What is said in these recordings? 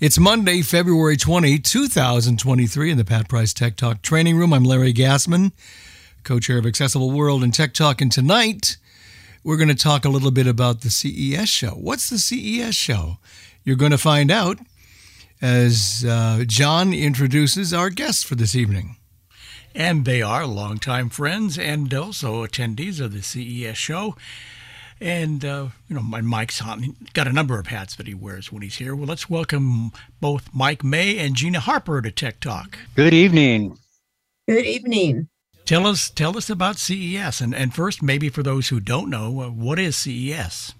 It's Monday, February 20, 2023, in the Pat Price Tech Talk Training Room. I'm Larry Gassman, co chair of Accessible World and Tech Talk. And tonight, we're going to talk a little bit about the CES show. What's the CES show? You're going to find out as uh, John introduces our guests for this evening. And they are longtime friends and also attendees of the CES show. And, uh, you know, my Mike's on, got a number of hats that he wears when he's here. Well, let's welcome both Mike May and Gina Harper to Tech Talk. Good evening. Good evening. Tell us, tell us about CES. And, and first, maybe for those who don't know, uh, what is CES?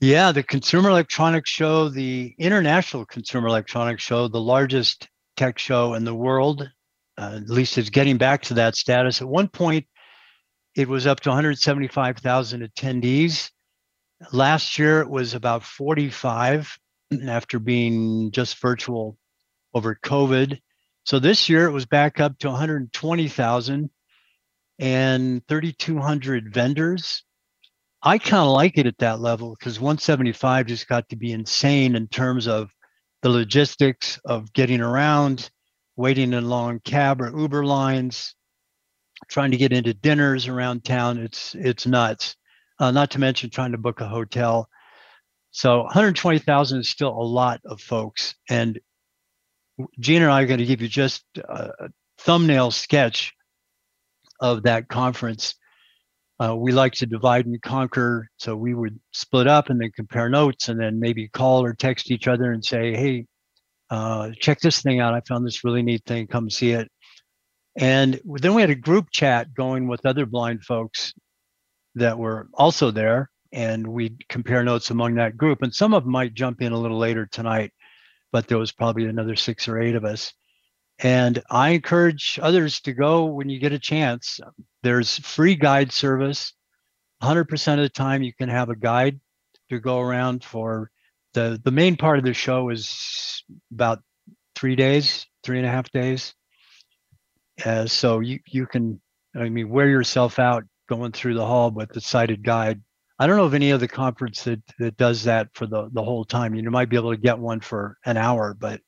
Yeah, the Consumer Electronics Show, the International Consumer Electronics Show, the largest tech show in the world. Uh, at least it's getting back to that status. At one point, it was up to 175,000 attendees. Last year, it was about 45 after being just virtual over COVID. So this year, it was back up to 120,000 and 3,200 vendors. I kind of like it at that level because 175 just got to be insane in terms of the logistics of getting around, waiting in long cab or Uber lines, trying to get into dinners around town. It's it's nuts. Uh, not to mention trying to book a hotel. So 120,000 is still a lot of folks. And Gene and I are going to give you just a thumbnail sketch of that conference. Uh, we like to divide and conquer. So we would split up and then compare notes and then maybe call or text each other and say, hey, uh, check this thing out. I found this really neat thing. Come see it. And then we had a group chat going with other blind folks that were also there, and we'd compare notes among that group. And some of them might jump in a little later tonight, but there was probably another six or eight of us. And I encourage others to go when you get a chance. There's free guide service. 100% of the time, you can have a guide to go around for the the main part of the show is about three days, three and a half days uh, so you you can, I mean, wear yourself out going through the hall with the sighted guide. I don't know of any other conference that that does that for the the whole time. You might be able to get one for an hour, but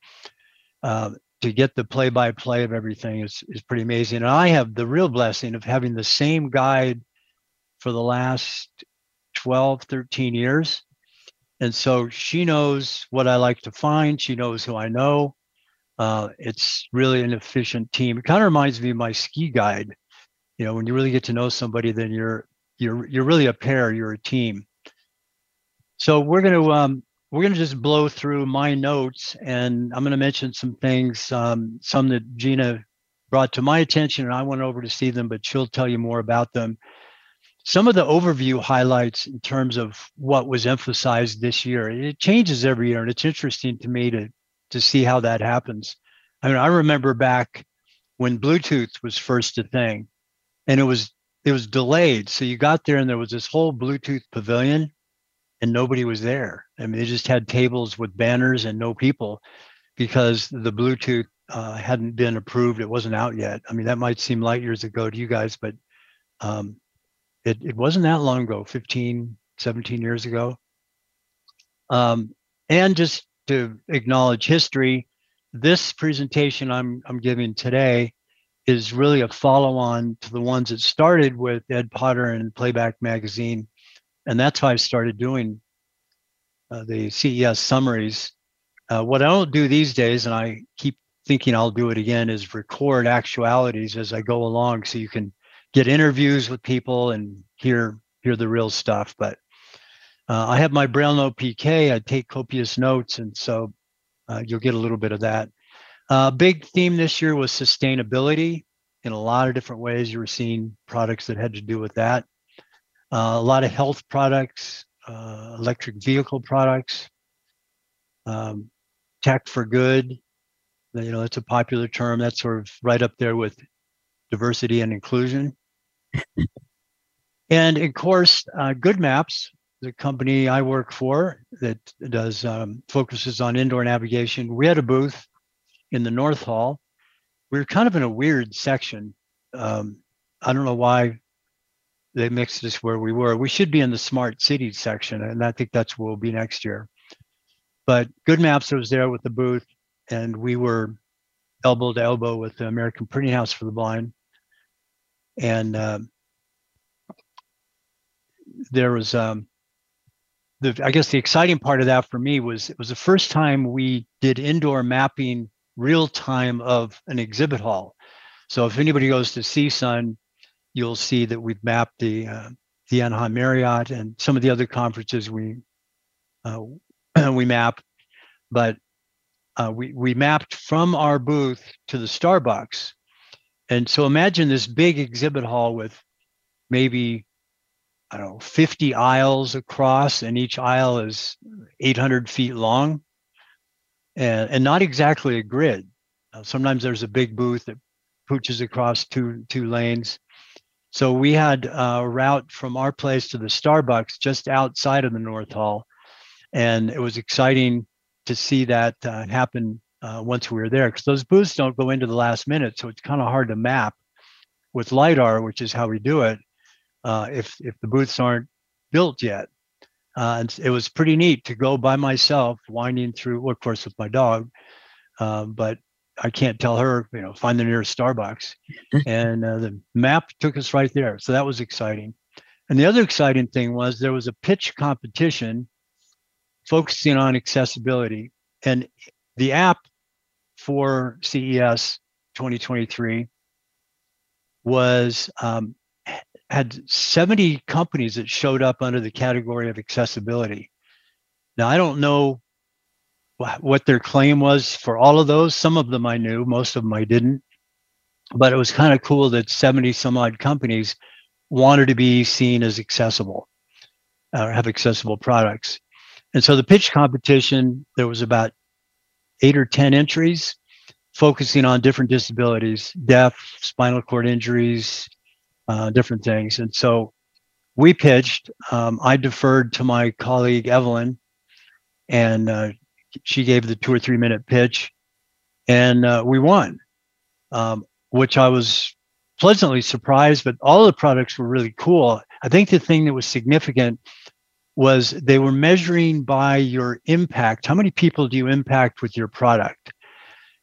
uh, to get the play by play of everything is is pretty amazing. And I have the real blessing of having the same guide for the last 12, 13 years. And so she knows what I like to find. She knows who I know. Uh, it's really an efficient team. It kind of reminds me of my ski guide. You know, when you really get to know somebody, then you're you're you're really a pair. You're a team. So we're gonna um, we're gonna just blow through my notes, and I'm gonna mention some things, um, some that Gina brought to my attention, and I went over to see them, but she'll tell you more about them. Some of the overview highlights in terms of what was emphasized this year. It changes every year, and it's interesting to me to to see how that happens. I mean, I remember back when Bluetooth was first a thing, and it was it was delayed. So you got there, and there was this whole Bluetooth pavilion, and nobody was there. I mean, they just had tables with banners and no people because the Bluetooth uh, hadn't been approved. It wasn't out yet. I mean, that might seem light years ago to you guys, but um, it, it wasn't that long ago 15, 17 years ago. Um, and just to acknowledge history, this presentation I'm, I'm giving today is really a follow-on to the ones that started with Ed Potter and Playback Magazine. And that's how I started doing uh, the CES summaries. Uh, what I don't do these days, and I keep thinking I'll do it again, is record actualities as I go along so you can get interviews with people and hear hear the real stuff. But uh, I have my Braille Note PK. I take copious notes, and so uh, you'll get a little bit of that. Uh, big theme this year was sustainability in a lot of different ways. You were seeing products that had to do with that. Uh, a lot of health products, uh, electric vehicle products, um, tech for good. You know, that's a popular term. That's sort of right up there with diversity and inclusion. and of course, uh, GoodMaps the company I work for that does um, focuses on indoor navigation. We had a booth in the North Hall. We were kind of in a weird section. Um, I don't know why they mixed us where we were. We should be in the smart cities section, and I think that's where we'll be next year. but GoodMaps was there with the booth, and we were elbow to elbow with the American Printing House for the Blind, and um, there was um, the I guess the exciting part of that for me was it was the first time we did indoor mapping real time of an exhibit hall. So if anybody goes to CSUN, you'll see that we've mapped the uh, the Anaheim Marriott and some of the other conferences we uh, we map, but uh, we we mapped from our booth to the Starbucks, and so imagine this big exhibit hall with maybe I don't know 50 aisles across, and each aisle is 800 feet long, and and not exactly a grid. Sometimes there's a big booth that pooches across two two lanes. So we had a route from our place to the Starbucks just outside of the North Hall, and it was exciting to see that uh, happen uh, once we were there because those booths don't go into the last minute, so it's kind of hard to map with lidar, which is how we do it. Uh, if if the booths aren't built yet, uh, and it was pretty neat to go by myself, winding through, well, of course, with my dog, um, but I can't tell her, you know, find the nearest Starbucks. and uh, the map took us right there. So that was exciting. And the other exciting thing was there was a pitch competition focusing on accessibility. And the app for CES 2023 was um, had 70 companies that showed up under the category of accessibility. Now, I don't know what their claim was for all of those. Some of them I knew, most of them I didn't. But it was kind of cool that 70 some odd companies wanted to be seen as accessible or have accessible products. And so the pitch competition, there was about eight or 10 entries focusing on different disabilities, deaf, spinal cord injuries, uh, different things. And so we pitched. Um, I deferred to my colleague Evelyn, and uh, she gave the two or three minute pitch, and uh, we won, um, which I was pleasantly surprised. But all the products were really cool. I think the thing that was significant was they were measuring by your impact. How many people do you impact with your product?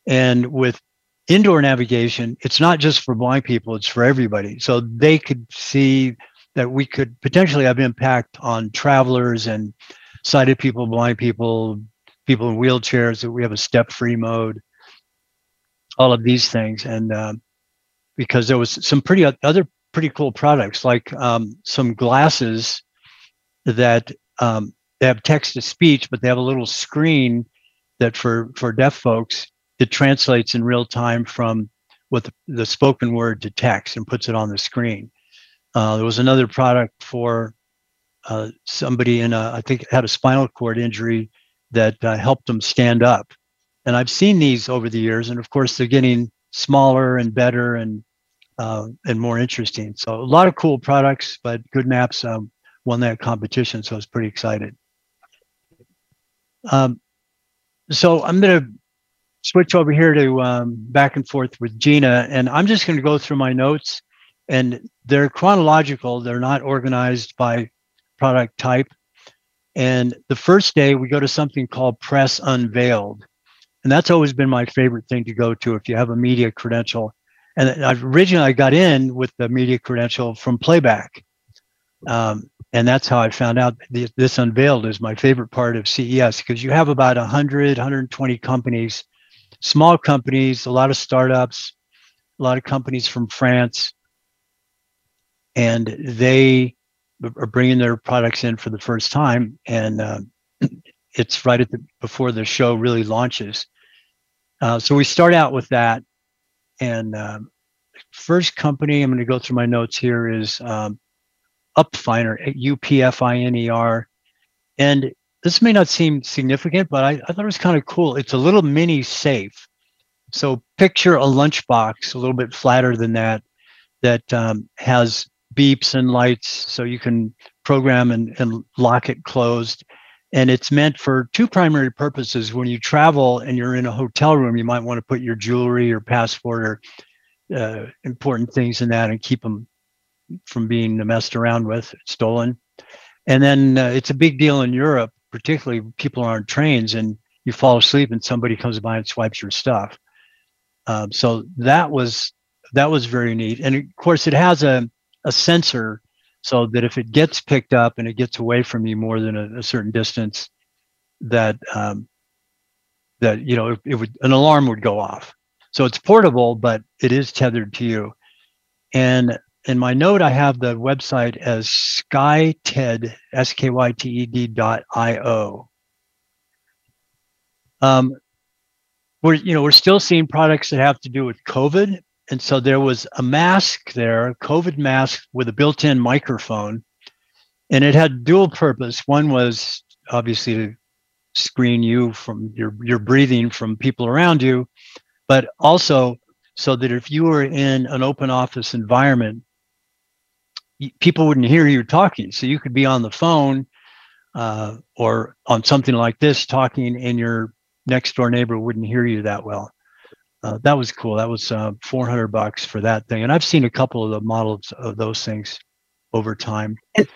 And with indoor navigation, it's not just for blind people, it's for everybody. So they could see that we could potentially have impact on travelers and sighted people, blind people, people in wheelchairs, that we have a step free mode, all of these things. And uh, because there was some pretty other pretty cool products like um, some glasses that um, they have text to speech, but they have a little screen that for for deaf folks it translates in real time from what the, the spoken word to text and puts it on the screen. Uh, there was another product for uh, somebody in a, I think had a spinal cord injury that uh, helped them stand up. And I've seen these over the years, and of course they're getting smaller and better and uh, and more interesting. So a lot of cool products, but GoodMaps um, won that competition, so I was pretty excited. Um, so I'm going to switch over here to um, back and forth with Gina, and I'm just going to go through my notes, and they're chronological. They're not organized by product type. And the first day we go to something called Press Unveiled, and that's always been my favorite thing to go to if you have a media credential. And originally I got in with the media credential from Playback. Um, and that's how I found out this unveiled is my favorite part of CES because you have about 100, 120 companies small companies, a lot of startups, a lot of companies from France, and they are bringing their products in for the first time, and uh, it's right at the before the show really launches. Uh, so we start out with that, and um, first company I'm going to go through my notes here is um, Upfiner, U P F I N E R, and this may not seem significant, but I, I thought it was kind of cool. It's a little mini safe. So picture a lunchbox, a little bit flatter than that, that um, has beeps and lights so you can program and, and lock it closed. And it's meant for two primary purposes. When you travel and you're in a hotel room, you might want to put your jewelry or passport or uh, important things in that and keep them from being messed around with, stolen. And then uh, it's a big deal in Europe particularly people on trains and you fall asleep and somebody comes by and swipes your stuff. Um, so that was that was very neat. And of course, it has a a sensor so that if it gets picked up and it gets away from you more than a, a certain distance, that um, that you know it, it would an alarm would go off. So it's portable, but it is tethered to you. And in my note, I have the website as skyted, S-K-Y-T-E-D dot I-O. Um, we're, you know, we're still seeing products that have to do with COVID. And so there was a mask there, a COVID mask with a built-in microphone. And it had dual purpose. One was obviously to screen you from your, your breathing from people around you, but also so that if you were in an open office environment, people wouldn't hear you talking. So you could be on the phone uh, or on something like this talking, and your next door neighbor wouldn't hear you that well. Uh, that was cool. That was uh, 400 bucks for that thing. And I've seen a couple of the models of those things over time. And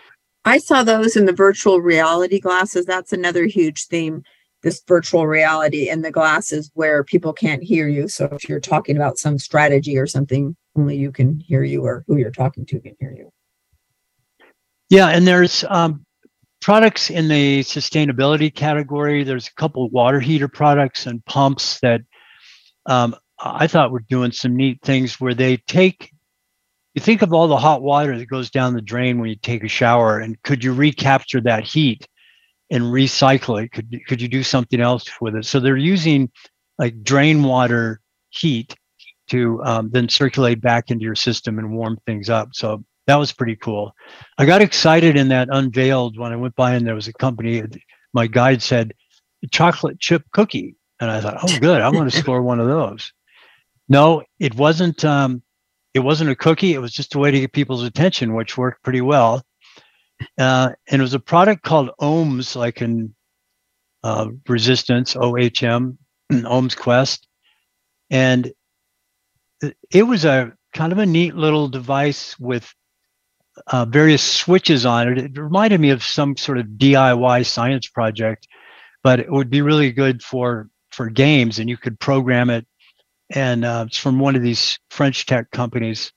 I saw those in the virtual reality glasses. That's another huge theme this virtual reality and the glasses where people can't hear you. So if you're talking about some strategy or something, only you can hear you or who you're talking to can hear you. Yeah, and there's um, products in the sustainability category. There's a couple water heater products and pumps that um, I thought were doing some neat things where they take you think of all the hot water that goes down the drain when you take a shower and could you recapture that heat and recycle it? Could could you do something else with it? So they're using like drain water heat to um, then circulate back into your system and warm things up. So that was pretty cool. I got excited in that unveiled when I went by and there was a company. My guide said chocolate chip cookie, and I thought, oh, good, I'm going to score one of those. No, it wasn't. Um, it wasn't a cookie. It was just a way to get people's attention, which worked pretty well. Uh, and it was a product called Ohms, like in uh, Resistance, OHM, Ohms Quest. And it was a kind of a neat little device with uh, various switches on it. It reminded me of some sort of DIY science project, but it would be really good for for games, and you could program it. And uh, it's from one of these French tech companies,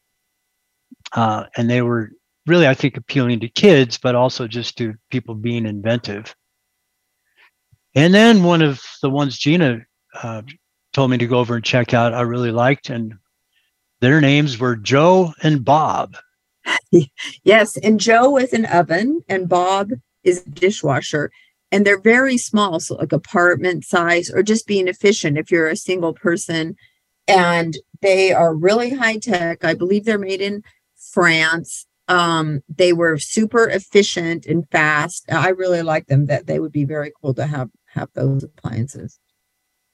uh, and they were really, I think, appealing to kids, but also just to people being inventive. And then one of the ones Gina uh, told me to go over and check out, I really liked, and their names were Joe and Bob. yes, and Joe is an oven, and Bob is dishwasher. And they're very small, so like apartment size, or just being efficient if you're a single person. And they are really high tech. I believe they're made in France um, they were super efficient and fast. I really like them. That they would be very cool to have have those appliances.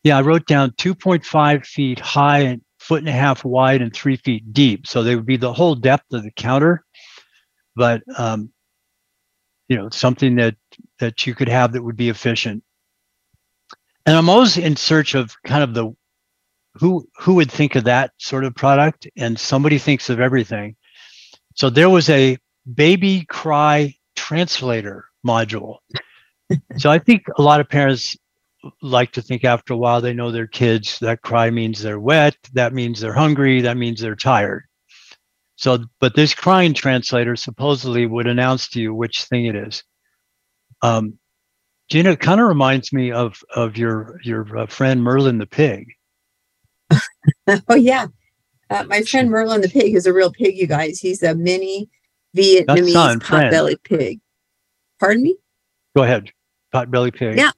Yeah, I wrote down 2.5 feet high and foot and a half wide and three feet deep. So they would be the whole depth of the counter, but um, you know something that that you could have that would be efficient. And I'm always in search of kind of the who who would think of that sort of product, and somebody thinks of everything. So there was a baby cry translator module. so I think a lot of parents like to think after a while they know their kids that cry means they're wet, that means they're hungry, that means they're tired. So, but this crying translator supposedly would announce to you which thing it is. Um, Gina, it kind of reminds me of of your your uh, friend Merlin the pig. oh yeah, uh, my friend Merlin the pig is a real pig, you guys. He's a mini Vietnamese potbelly pig. Pardon me? Go ahead. Potbelly pig. Yeah.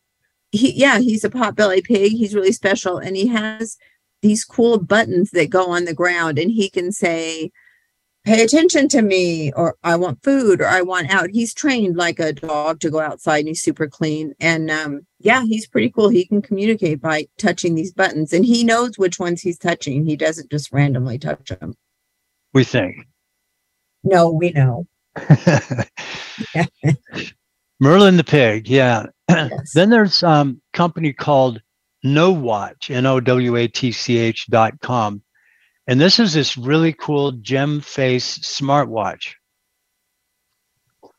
He, yeah, he's a potbelly pig. He's really special. And he has these cool buttons that go on the ground and he can say, pay attention to me or i want food or i want out. He's trained like a dog to go outside and he's super clean. And um, yeah he's pretty cool. He can communicate by touching these buttons and he knows which ones he's touching. He doesn't just randomly touch them we think. No we know. Merlin the pig yeah yes. then there's um company called No Watch, n-o-w-a-t-c-h dot com and this is this really cool gem face smartwatch.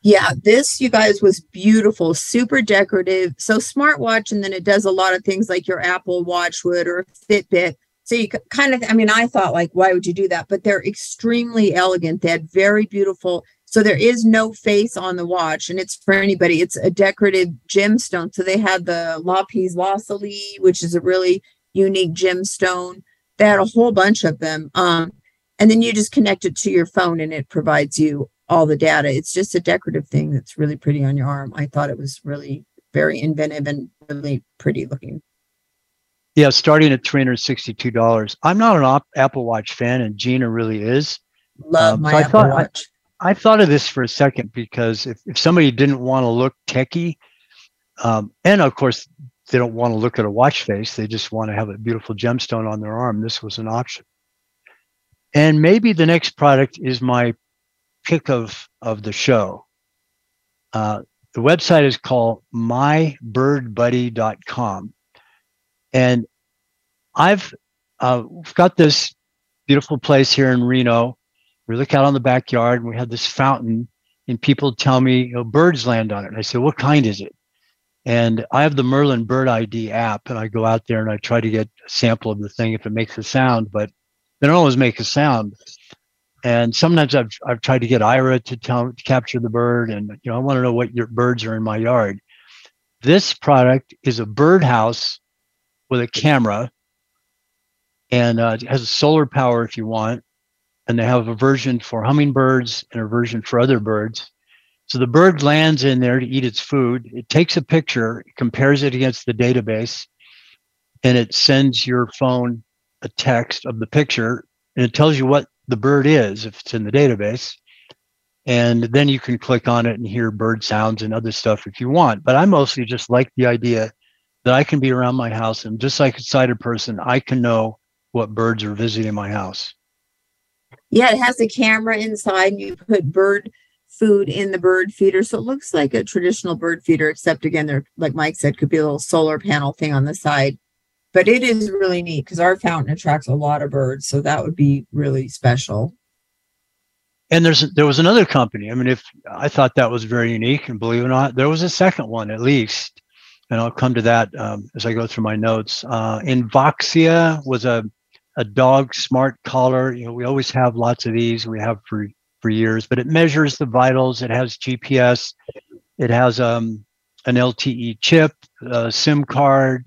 Yeah, this you guys was beautiful, super decorative. So smartwatch, and then it does a lot of things like your Apple Watch would or Fitbit. So you kind of, I mean, I thought like, why would you do that? But they're extremely elegant. They had very beautiful. So there is no face on the watch, and it's for anybody. It's a decorative gemstone. So they had the lapis lazuli, which is a really unique gemstone. They had a whole bunch of them. Um, and then you just connect it to your phone, and it provides you all the data. It's just a decorative thing that's really pretty on your arm. I thought it was really very inventive and really pretty looking. Yeah, starting at three hundred sixty-two dollars. I'm not an op- Apple Watch fan, and Gina really is. Love Um, my so I Apple thought- Watch. I thought of this for a second because if, if somebody didn't want to look techie, um, and of course they don't want to look at a watch face, they just want to have a beautiful gemstone on their arm. This was an option. And maybe the next product is my pick of of the show. Uh, the website is called mybirdbuddy.com, and I've uh, got this beautiful place here in Reno we look out on the backyard and we have this fountain and people tell me you know birds land on it. And i say what kind is it? And i have the merlin bird id app and i go out there and i try to get a sample of the thing if it makes a sound but they don't always make a sound. And sometimes i've, I've tried to get Aira to tell to capture the bird and you know i want to know what your birds are in my yard. This product is a birdhouse with a camera and uh, has solar power if you want and they have a version for hummingbirds and a version for other birds. So the bird lands in there to eat its food. It takes a picture, compares it against the database, and it sends your phone a text of the picture, and it tells you what the bird is if it's in the database. And then you can click on it and hear bird sounds and other stuff if you want. But I mostly just like the idea that I can be around my house and just like a sighted person, I can know what birds are visiting my house. Yeah, it has a camera inside. And you put bird food in the bird feeder, so it looks like a traditional bird feeder, except again, there, like Mike said, could be a little solar panel thing on the side. But it is really neat because our fountain attracts a lot of birds, so that would be really special. And there's there was another company. I mean, if I thought that was very unique, and believe it or not, there was a second one at least, and I'll come to that um, as I go through my notes. Uh, Invoxia was a a dog smart collar. You know, we always have lots of these. We have for for years, but it measures the vitals. It has GPS. It has um, an LTE chip, a SIM card,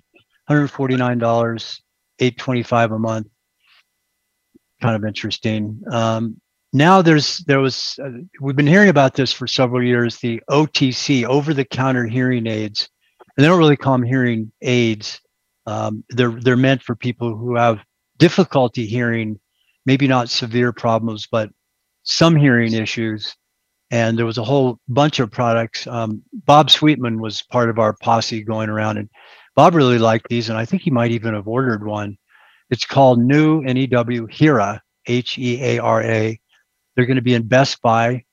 $149, 825 a month. Kind of interesting. Um, now there's there was uh, we've been hearing about this for several years. The OTC, over-the-counter hearing aids, and they don't really call them hearing aids. Um, they're they're meant for people who have difficulty hearing, maybe not severe problems, but some hearing issues. And there was a whole bunch of products. Um, Bob Sweetman was part of our posse going around, and Bob really liked these, and I think he might even have ordered one. It's called New NEW Hera, H E A R A. They're going to be in Best Buy.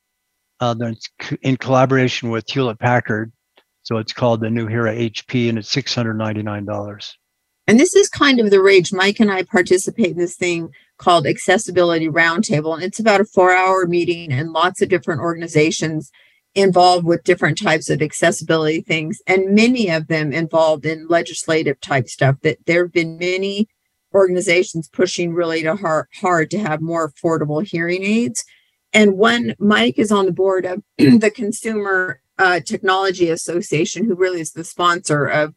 Uh, they're in collaboration with Hewlett Packard. So it's called the Nuheara HP, and it's $699. And this is kind of the rage. Mike and I participate in this thing called Accessibility Roundtable, and it's about a four hour meeting, and lots of different organizations involved with different types of accessibility things, and many of them involved in legislative type stuff. That there have been many organizations pushing really to hard, hard to have more affordable hearing aids. And one, Mike is on the board of the Consumer uh, Technology Association, who really is the sponsor of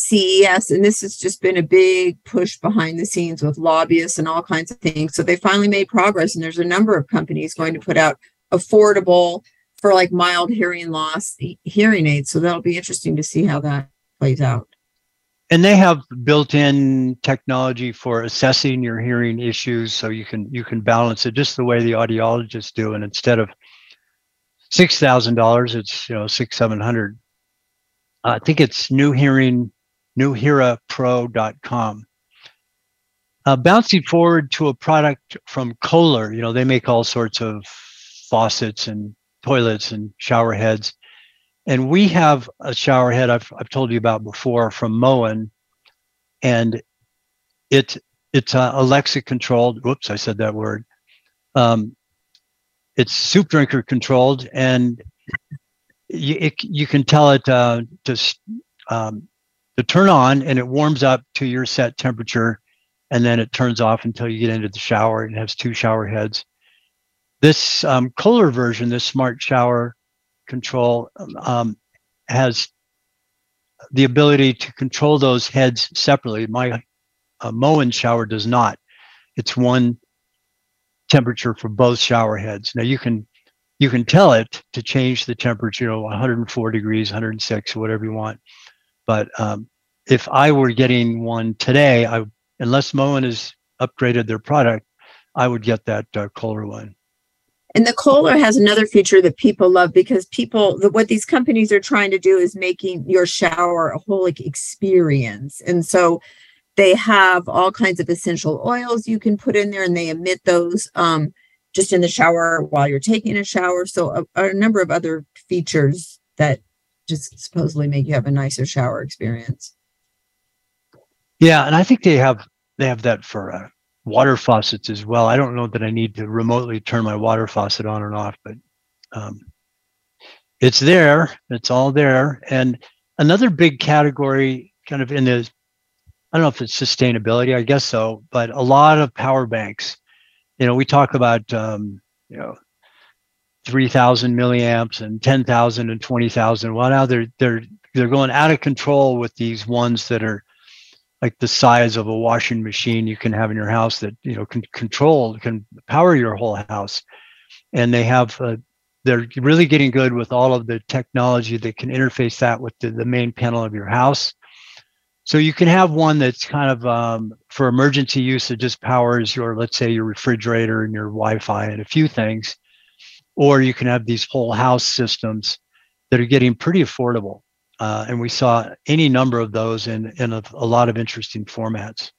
CES. And this has just been a big push behind the scenes with lobbyists and all kinds of things. So they finally made progress. And there's a number of companies going to put out affordable for like mild hearing loss hearing aids. So that'll be interesting to see how that plays out. And they have built-in technology for assessing your hearing issues, so you can you can balance it just the way the audiologists do. And instead of six thousand dollars, it's you know six seven hundred. I think it's New Hearing, newherapro.com. Uh, bouncing forward to a product from Kohler, you know, they make all sorts of faucets and toilets and shower heads. And we have a shower head I've, I've told you about before from Moen. And it, it's uh, Alexa controlled. Whoops, I said that word. Um, it's soup drinker controlled and you, it, you can tell it uh, to um, to turn on, and it warms up to your set temperature, and then it turns off until you get into the shower. It has two shower heads. This um, Kohler version, this smart shower control, um, has the ability to control those heads separately. My uh, Moen shower does not. It's one temperature for both shower heads. Now you can you can tell it to change the temperature, you know, 104 degrees, 106, whatever you want. But um, if I were getting one today, I unless Moen has upgraded their product, I would get that uh, Kohler one. And the Kohler has another feature that people love because people, the, what these companies are trying to do is making your shower a whole like experience. And so they have all kinds of essential oils you can put in there, and they emit those um, just in the shower while you're taking a shower. So a, a number of other features that just supposedly make you have a nicer shower experience. Yeah, and I think they have they have that for uh, water faucets as well. I don't know that I need to remotely turn my water faucet on and off, but um, it's there. It's all there. And another big category, kind of in the, I don't know if it's sustainability. I guess so, but a lot of power banks. You know, we talk about um, you know 3,000 milliamps and 10,000 and 20,000. Well, now they're they're they're going out of control with these ones that are like the size of a washing machine you can have in your house that you know can control can power your whole house. And they have uh, they're really getting good with all of the technology that can interface that with the, the main panel of your house. So you can have one that's kind of um, for emergency use that just powers your let's say your refrigerator and your wi-fi and a few things. Or you can have these whole house systems that are getting pretty affordable uh, and we saw any number of those in, in a, a lot of interesting formats.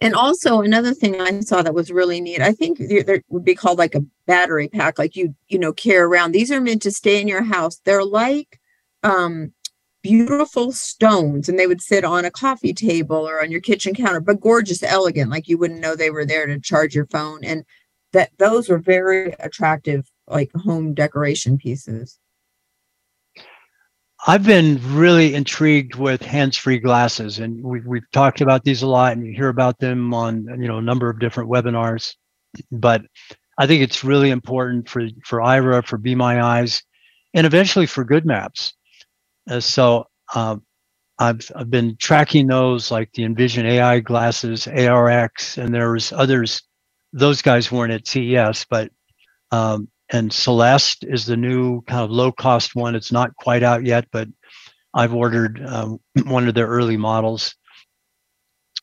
And also another thing I saw that was really neat. I think there would be called like a battery pack, like you you know carry around. These are meant to stay in your house. They're like um, beautiful stones, and they would sit on a coffee table or on your kitchen counter, but gorgeous, elegant. Like you wouldn't know they were there to charge your phone, and that those were very attractive, like home decoration pieces. I've been really intrigued with hands-free glasses, and we've we've talked about these a lot, and you hear about them on you know a number of different webinars. But I think it's really important for for Aira, for Be My Eyes, and eventually for GoodMaps. Uh, so um, I've I've been tracking those, like the Envision AI glasses, ARX, and there's others. Those guys weren't at CES, but um, and Celeste is the new kind of low cost one. It's not quite out yet, but I've ordered um, one of their early models,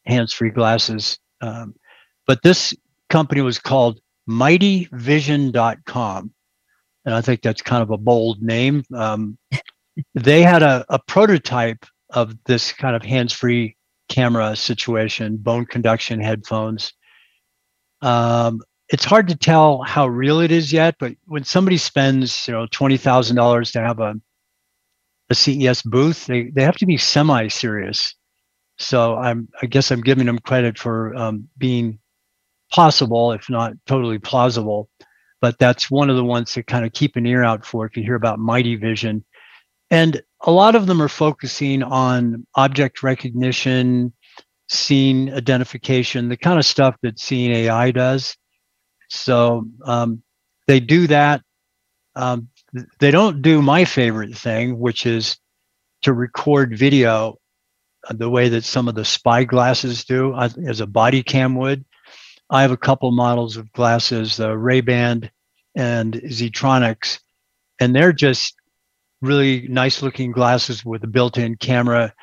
hands free glasses. Um, but this company was called mightyvision.com. And I think that's kind of a bold name. Um, they had a, a prototype of this kind of hands free camera situation, bone conduction headphones. Um, it's hard to tell how real it is yet, but when somebody spends, you know, twenty thousand dollars to have a a CES booth, they they have to be semi serious. So I'm I guess I'm giving them credit for um, being possible, if not totally plausible. But that's one of the ones to kind of keep an ear out for if you hear about Mighty Vision. And a lot of them are focusing on object recognition, scene identification, the kind of stuff that Seeing AI does. So um, they do that. Um, they don't do my favorite thing, which is to record video uh, the way that some of the spy glasses do as a body cam would. I have a couple models of glasses, the Ray-Ban and Zetronics, and they're just really nice looking glasses with a built-in camera.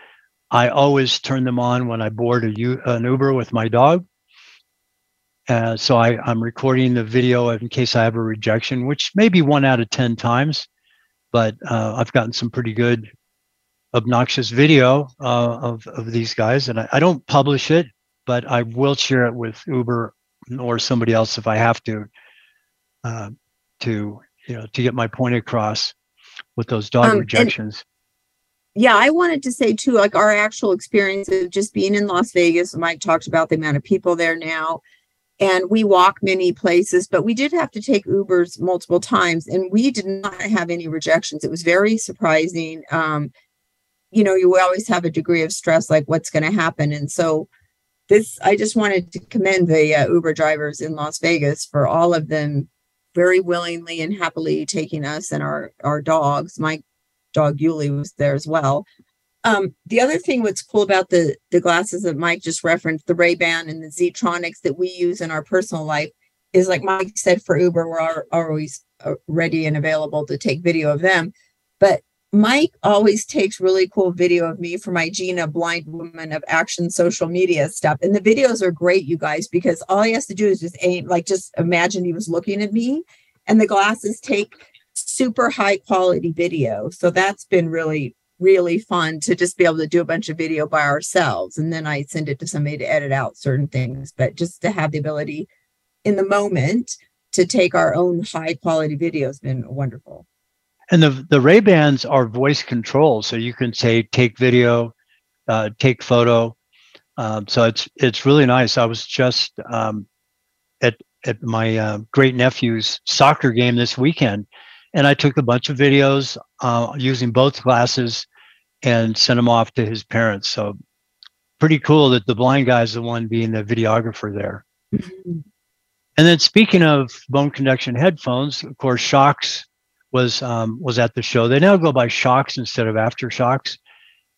I always turn them on when I board a, an Uber with my dog. Uh, so I, I'm recording the video in case I have a rejection, which may be one out of 10 times, but uh, I've gotten some pretty good obnoxious video uh, of, of these guys. And I, I, don't publish it, but I will share it with Uber or somebody else if I have to, uh, to, you know, to get my point across with those dog um, rejections. yeah, I wanted to say too, like our actual experience of just being in Las Vegas, Mike talked about the amount of people there now and we walk many places, but we did have to take Ubers multiple times and we did not have any rejections. It was very surprising. Um, you know, you always have a degree of stress, like what's going to happen. And so, this, I just wanted to commend the uh, Uber drivers in Las Vegas for all of them very willingly and happily taking us and our, our dogs. My dog Yuli was there as well. Um, the other thing what's cool about the the glasses that Mike just referenced, the Ray Ban and the Zetronics that we use in our personal life, is like Mike said for Uber, we're always uh, ready and available to take video of them. But Mike always takes really cool video of me for my Gina Blind Woman of Action social media stuff. And the videos are great, you guys, because all he has to do is just aim, like just imagine he was looking at me, and the glasses take super high quality video. So that's been really really fun to just be able to do a bunch of video by ourselves. And then I send it to somebody to edit out certain things. But just to have the ability in the moment to take our own high quality video has been wonderful. And the the Ray Bans are voice control, so you can say take video, uh, take photo. Um, so it's it's really nice. I was just um, at at my uh, great nephew's soccer game this weekend, and I took a bunch of videos uh, using both glasses and sent him off to his parents. So pretty cool that the blind guy is the one being the videographer there. Mm-hmm. And then speaking of bone conduction headphones, of course, Shokz was um, was at the show. They now go by Shokz instead of AfterShokz,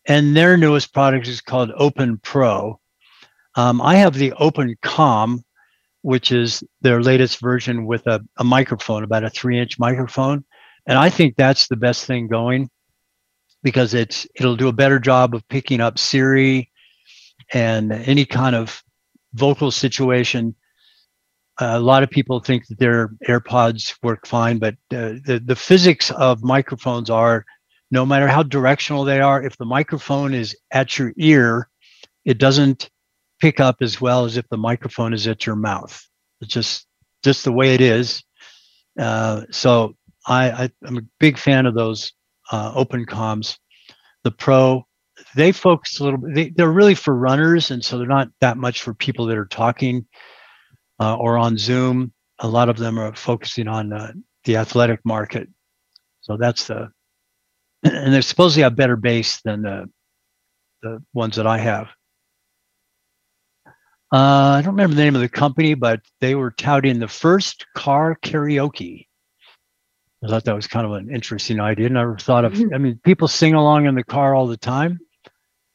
and their newest product is called Open Pro. Um, I have the OpenComm, which is their latest version with a, a microphone, about a three inch microphone, and I think that's the best thing going because it's it'll do a better job of picking up Siri and any kind of vocal situation. Uh, a lot of people think that their AirPods work fine, but uh, the the physics of microphones are no matter how directional they are, if the microphone is at your ear, it doesn't pick up as well as if the microphone is at your mouth. It's just just the way it is. Uh, so I, I am a big fan of those uh, OpenComms. The Pro, they focus a little bit, they, they're really for runners. And so they're not that much for people that are talking uh, or on Zoom. A lot of them are focusing on uh, the athletic market. So that's the, and they're supposedly have better bass than the, the ones that I have. Uh, I don't remember the name of the company, but they were touting the first car karaoke. I thought that was kind of an interesting idea. Never thought of. Mm-hmm. I mean, people sing along in the car all the time,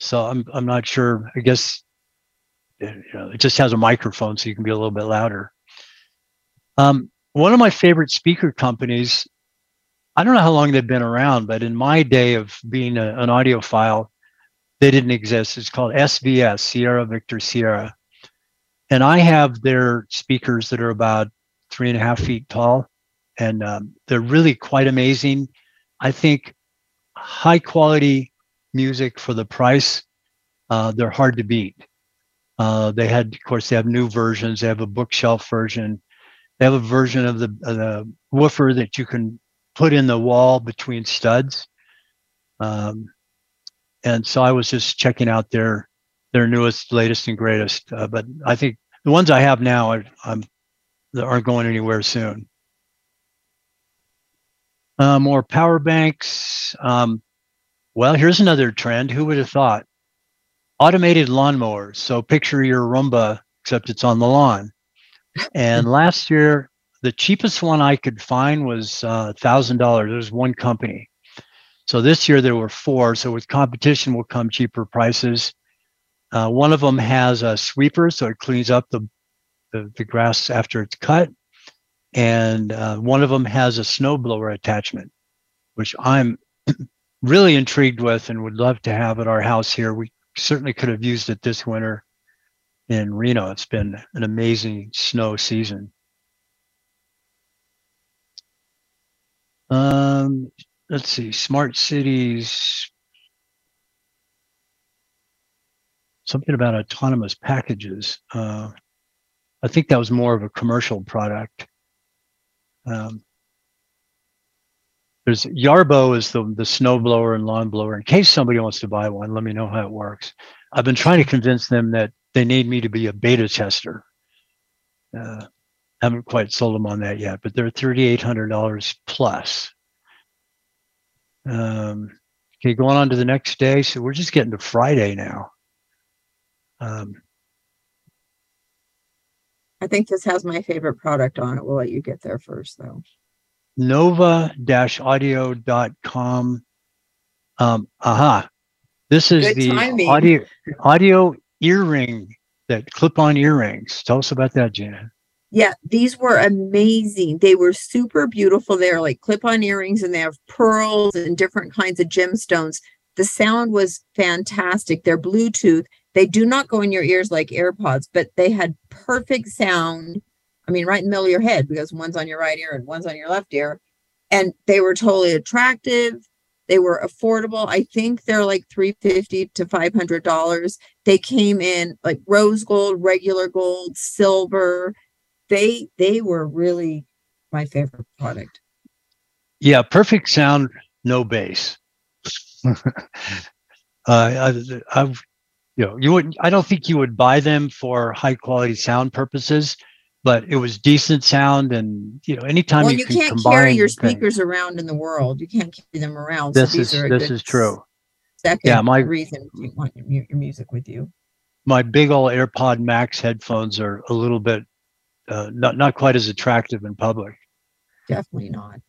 so I'm I'm not sure. I guess you know, it just has a microphone, so you can be a little bit louder. Um, one of my favorite speaker companies. I don't know how long they've been around, but in my day of being a, an audiophile, they didn't exist. It's called SVS, Sierra Victor Sierra, and I have their speakers that are about three and a half feet tall and um, they're really quite amazing. I think high quality music for the price. Uh, they're hard to beat. Uh, they had, of course, they have new versions. They have a bookshelf version. They have a version of the, of the woofer that you can put in the wall between studs. Um, and so I was just checking out their their newest, latest, and greatest. Uh, but I think the ones I have now are, um, aren't going anywhere soon uh, more power banks. Um, well, here's another trend. Who would have thought? Automated lawnmowers. So picture your Roomba, except it's on the lawn. And last year, the cheapest one I could find was uh, $1,000. There was one company. So this year there were four. So with competition will come cheaper prices. Uh, one of them has a sweeper, so it cleans up the, the, the grass after it's cut and uh, one of them has a snowblower attachment, which I'm really intrigued with and would love to have at our house here. We certainly could have used it this winter in Reno. It's been an amazing snow season. Um, let's see, smart cities. Something about autonomous packages. Uh, I think that was more of a commercial product. Um, there's Yarbo is the the snow blower and lawn blower. In case somebody wants to buy one, let me know how it works. I've been trying to convince them that they need me to be a beta tester. Uh, haven't quite sold them on that yet, but they're $3,800 plus. Um, okay, going on to the next day. So we're just getting to Friday now. Um, I think this has my favorite product on it. We'll let you get there first, though. nova-audio.com. Um, aha. This is Good the timing. audio audio earring that clip-on earrings. Tell us about that, Gina. Yeah, these were amazing. They were super beautiful. They're like clip on earrings and they have pearls and different kinds of gemstones. The sound was fantastic. They're Bluetooth. They do not go in your ears like AirPods, but they had perfect sound. I mean, right in the middle of your head because one's on your right ear and one's on your left ear. And they were totally attractive. They were affordable. I think they're like 350 to $500. They came in like rose gold, regular gold, silver. They they were really my favorite product. Yeah, perfect sound, no bass. uh, I, I've, you know, you wouldn't. I don't think you would buy them for high quality sound purposes, but it was decent sound, and you know, anytime well, you, you can can't combine carry your things- speakers around in the world. You can't carry them around. This so these is are this is true. Second Yeah, my- reason you want your, your music with you. My big old AirPod Max headphones are a little bit uh, not not quite as attractive in public. Definitely not.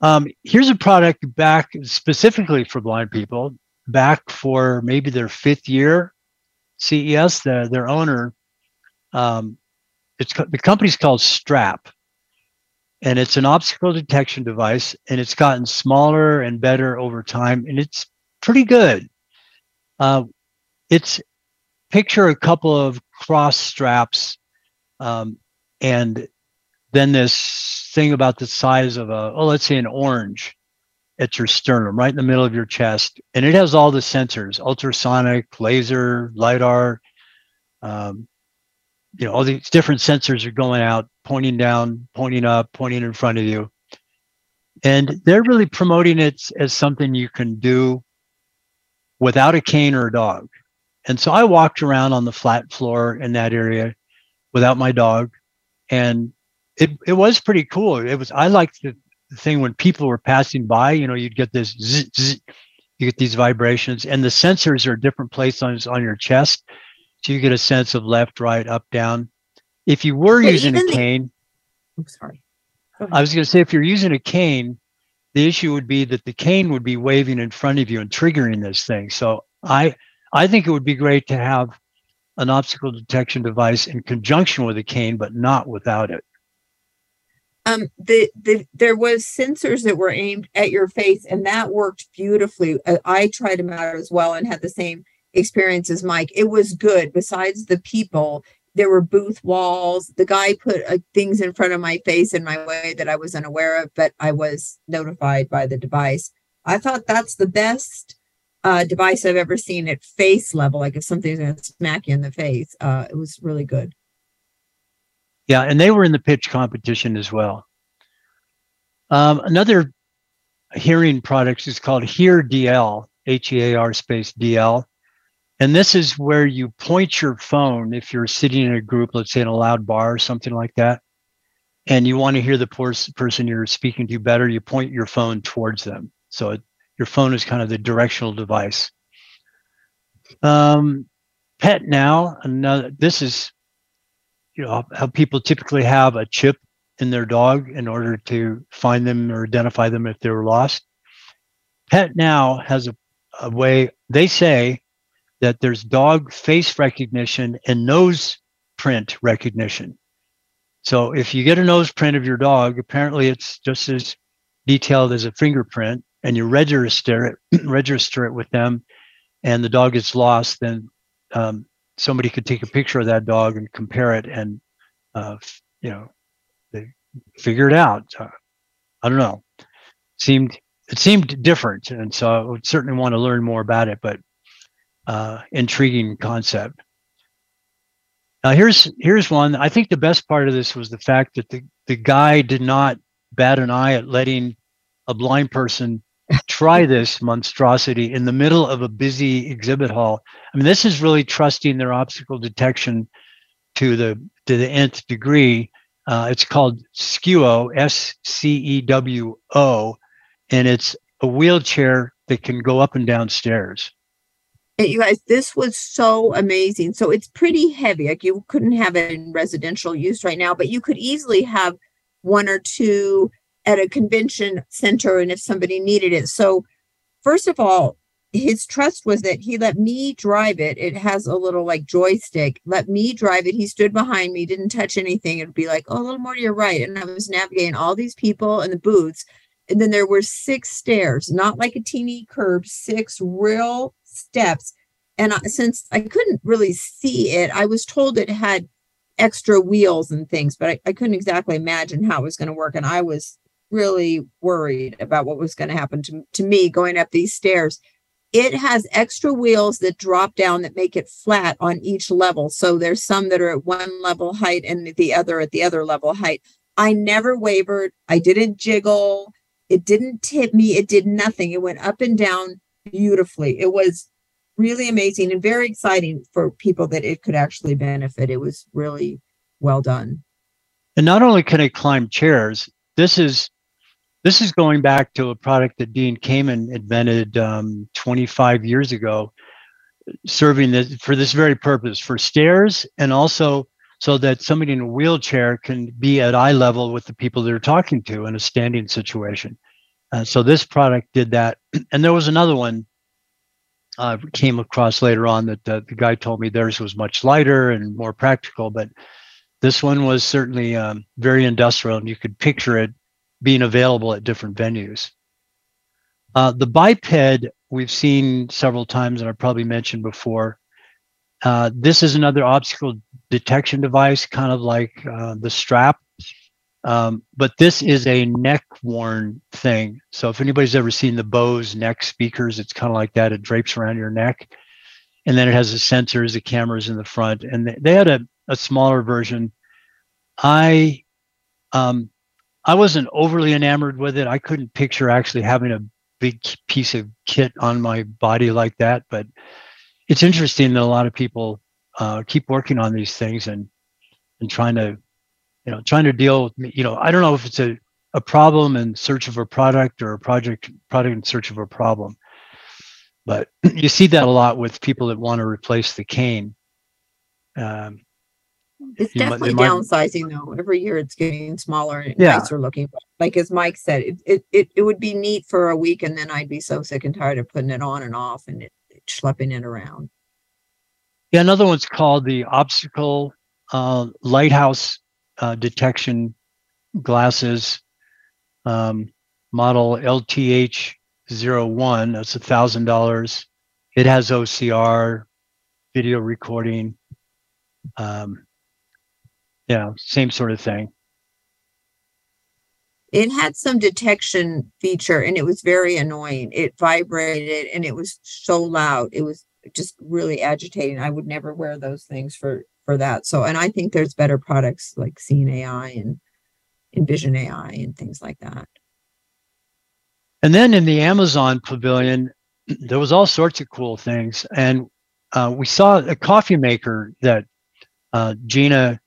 Um, here's a product back specifically for blind people, back for maybe their fifth year. CES, the, their owner, um, it's the company's called Strap, and it's an obstacle detection device, and it's gotten smaller and better over time, and it's pretty good. Uh, it's picture a couple of cross straps, um, and then this thing about the size of a oh let's say an orange at your sternum right in the middle of your chest and it has all the sensors ultrasonic laser lidar um, you know all these different sensors are going out pointing down pointing up pointing in front of you and they're really promoting it as something you can do without a cane or a dog and so i walked around on the flat floor in that area without my dog and it, it was pretty cool. It was I liked the, thing when people were passing by, you know, you'd get this zzz, zzz, you get these vibrations and the sensors are different places on, on your chest. So you get a sense of left, right, up, down. If you were But using a even the- cane, I'm sorry. I was going to say if you're using a cane, the issue would be that the cane would be waving in front of you and triggering this thing. So I I think it would be great to have an obstacle detection device in conjunction with a cane, but not without it. Um the the there was sensors that were aimed at your face and that worked beautifully. Uh, i tried them out as well and had the same experience as mike. It was good. Besides the people there were booth walls. The guy put uh, things in front of my face in my way that i was unaware of but i was notified by the device. I thought that's the best uh, device i've ever seen at face level. Like if something's going to smack you in the face uh, it was really good Yeah, and they were in the pitch competition as well. Um, another hearing product is called Hear DL, H E A R space DL. And this is where you point your phone if you're sitting in a group, let's say in a loud bar or something like that, and you want to hear the pers- person you're speaking to better, you point your phone towards them. So it, your phone is kind of the directional device. Um, Pet Now, another, this is you know how people typically have a chip in their dog in order to find them or identify them if they're lost. Pet Now has a, a way they say that there's dog face recognition and nose print recognition. So if you get a nose print of your dog, apparently it's just as detailed as a fingerprint, and you register it register it with them, and the dog gets lost, then um, somebody could take a picture of that dog and compare it and uh, you know they figure it out. Uh, i don't know. It seemed it seemed different and so i would certainly want to learn more about it but uh, intriguing concept. Now here's here's one. I think the best part of this was the fact that the, the guy did not bat an eye at letting a blind person try this monstrosity in the middle of a busy exhibit hall I mean, this is really trusting their obstacle detection to the to the nth degree. Uh, it's called Scewo, S C E W O, and it's a wheelchair that can go up and down stairs. And you guys, this was so amazing. So it's pretty heavy. Like you couldn't have it in residential use right now, but you could easily have one or two at a convention center and if somebody needed it. So first of all, his trust was that he let me drive it. It has a little like joystick. Let me drive it. He stood behind me, didn't touch anything. It'd be like, oh, a little more to your right. And I was navigating all these people in the booths. And then there were six stairs, not like a teeny curb, six real steps. And since I couldn't really see it, I was told it had extra wheels and things, but I, I couldn't exactly imagine how it was going to work. And I was really worried about what was going to happen to, to me going up these stairs. It has extra wheels that drop down that make it flat on each level. So there's some that are at one level height and the other at the other level height. I never wavered. I didn't jiggle. It didn't tip me. It did nothing. It went up and down beautifully. It was really amazing and very exciting for people that it could actually benefit. It was really well done. And not only can it climb chairs, this is this is going back to a product that Dean Kamen invented um, 25 years ago, serving this for this very purpose for stairs and also so that somebody in a wheelchair can be at eye level with the people they're talking to in a standing situation. Uh, so this product did that. And there was another one uh, came across later on that the, the, guy told me theirs was much lighter and more practical, but this one was certainly um, very industrial, and you could picture it being available at different venues. Uh, the biped we've seen several times, and I've probably mentioned before. Uh, this is another obstacle detection device, kind of like uh, the strap um, but this is a neck worn thing. So if anybody's ever seen the Bose neck speakers, it's kind of like that. It drapes around your neck. And then it has the sensors, the cameras in the front. And they had a, a smaller version. I um, I wasn't overly enamored with it. I couldn't picture actually having a big piece of kit on my body like that. But it's interesting that a lot of people uh, keep working on these things and and trying to you know, trying to deal with, you know, I don't know if it's a, a problem in search of a product or a project product in search of a problem. But you see that a lot with people that want to replace the cane. Um, it's definitely might, downsizing though. Every year it's getting smaller and yeah. nicer looking. Like as Mike said, it, it, it, it would be neat for a week and then I'd be so sick and tired of putting it on and off and it, it schlepping it around. Yeah, another one's called the obstacle uh, lighthouse uh, detection glasses, um, model LTH01. That's a thousand dollars. It has OCR, video recording. Um, yeah, same sort of thing. It had some detection feature and it was very annoying. It vibrated and it was so loud. It was just really agitating. I would never wear those things for for that. So, and I think there's better products like Seeing AI and Envision AI and things like that. And then in the Amazon pavilion, there was all sorts of cool things. And uh, we saw a coffee maker that uh, Gina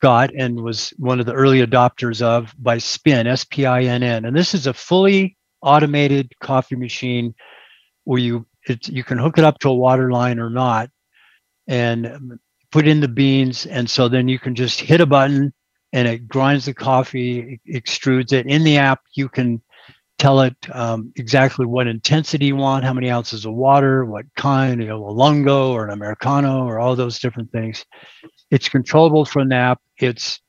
got and was one of the early adopters of by Spinn, S P I N N. And this is a fully automated coffee machine where you it, you can hook it up to a water line or not. And put in the beans. And so then you can just hit a button and it grinds the coffee, extrudes it. In the app, you can tell it um, exactly what intensity you want, how many ounces of water, what kind, you know, a lungo or an Americano or all those different things. It's controllable from the app. It's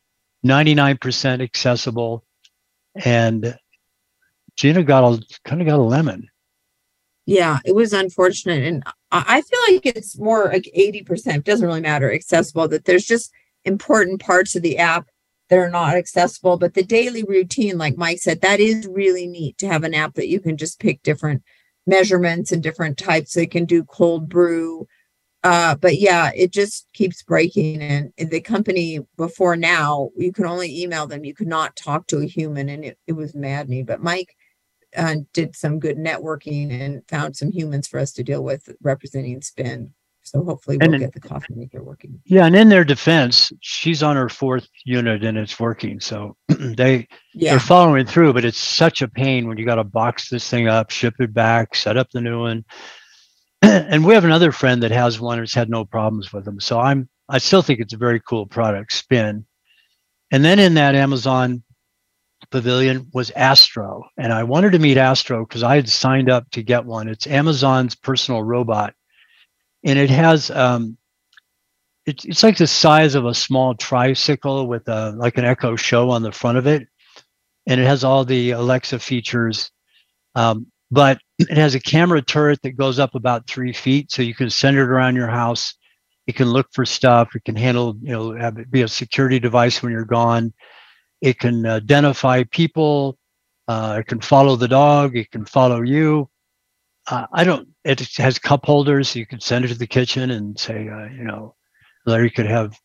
99% accessible. And Gina got a kind of got a lemon yeah it was unfortunate and i feel like it's more like 80% it doesn't really matter accessible that there's just important parts of the app that are not accessible but the daily routine like mike said that is really neat to have an app that you can just pick different measurements and different types. They can do cold brew uh, but yeah it just keeps breaking. And the company before now you can only email them. You could not talk to a human and it, it was maddening. But mike uh, did some good networking and found some humans for us to deal with representing Spinn So hopefully we'll get the coffee maker working. Yeah, and in their defense, she's on her fourth unit and it's working. So they yeah. they're following through, but it's such a pain when you got to box this thing up, ship it back, set up the new one. and we have another friend that has one that's had no problems with them. So I'm I still think it's a very cool product, Spinn. And then in that Amazon pavilion was Astro. And I wanted to meet Astro because I had signed up to get one. It's Amazon's personal robot. And it has um it, it's like the size of a small tricycle with a like an Echo Show on the front of it. And it has all the Alexa features. Um, but it has a camera turret that goes up about three feet. So you can send it around your house. It can look for stuff. It can handle, you know, be a security device when you're gone. It can identify people. Uh, it can follow the dog. It can follow you. Uh, I don't. It has cup holders. So you can send it to the kitchen and say, uh, you know, Larry could have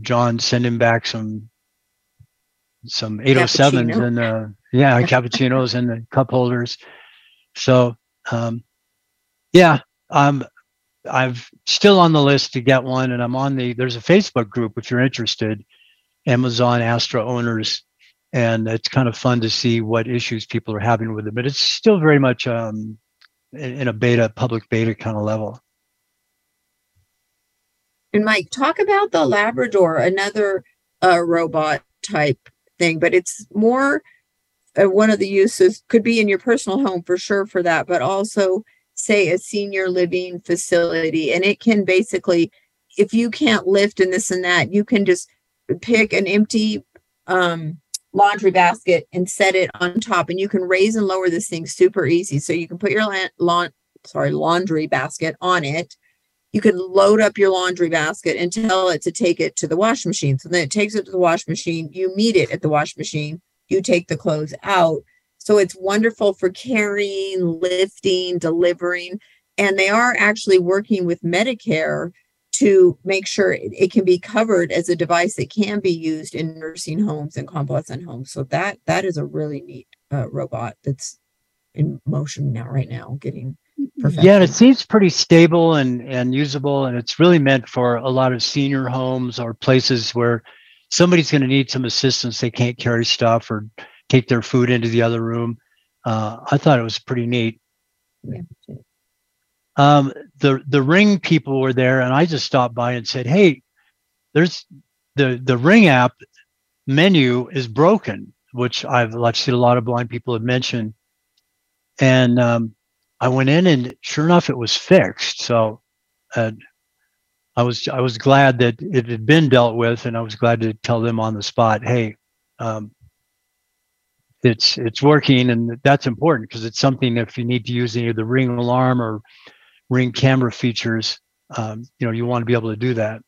John send him back some some 807s and uh, yeah, cappuccinos and the cup holders. So um, yeah, I'm I've still on the list to get one, and I'm on the. There's a Facebook group if you're interested. Amazon Astro owners, and it's kind of fun to see what issues people are having with it. But it's still very much um, in a beta, public beta kind of level. And Mike, talk about the Labrador, another uh, robot type thing, but it's more uh, one of the uses could be in your personal home for sure for that, but also say a senior living facility. And it can basically, if you can't lift and this and that, you can just pick an empty um, laundry basket and set it on top and you can raise and lower this thing super easy. So you can put your la- lawn sorry laundry basket on it. You can load up your laundry basket and tell it to take it to the wash machine. So then it takes it to the wash machine you meet it at the wash machine you take the clothes out. So it's wonderful for carrying lifting delivering and they are actually working with medicare to make sure it, can be covered as a device that can be used in nursing homes and convalescent homes. So that that is a really neat uh, robot that's in motion now, right now, getting perfected. Yeah, it seems pretty stable and and usable, and it's really meant for a lot of senior homes or places where somebody's going to need some assistance. They can't carry stuff or take their food into the other room. Uh, I thought it was pretty neat. Yeah um, the the ring people were there and i just stopped by and said hey there's the the ring app menu is broken which i've, seen a lot of blind people have mentioned. And um, i went in and sure enough it was fixed. So uh, i was i was glad that it had been dealt with and i was glad to tell them on the spot hey um, it's it's working and that's important because it's something if you need to use any of the ring alarm or ring camera features, um, you know, you want to be able to do that.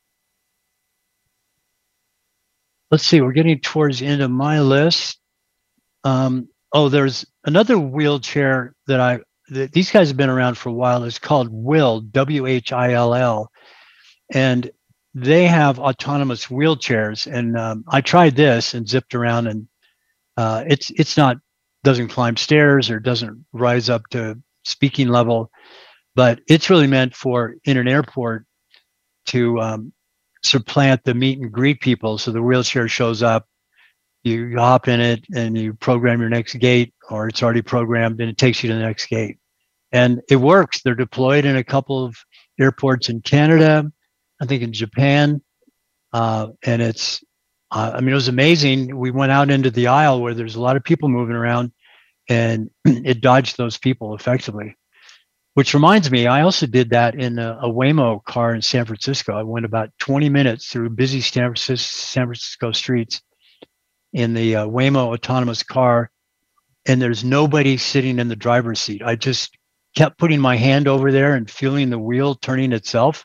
Let's see, we're getting towards the end of my list. Um, oh, there's another wheelchair that I, that these guys have been around for a while. It's called WHILL, W H I L L. And they have autonomous wheelchairs. And um, I tried this and zipped around, and uh, it's it's not doesn't climb stairs or doesn't rise up to speaking level but it's really meant for in an airport to um, supplant the meet and greet people. So the wheelchair shows up, you, you hop in it, and you program your next gate, or it's already programmed, and it takes you to the next gate. And it works. They're deployed in a couple of airports in Canada, I think in Japan, uh, and it's. Uh, I mean, it was amazing. We went out into the aisle where there's a lot of people moving around, and it dodged those people effectively. Which reminds me, I also did that in a, a, Waymo car in San Francisco. I went about 20 minutes through busy San Francisco, San Francisco streets in the uh, Waymo autonomous car, and there's nobody sitting in the driver's seat. I just kept putting my hand over there and feeling the wheel turning itself.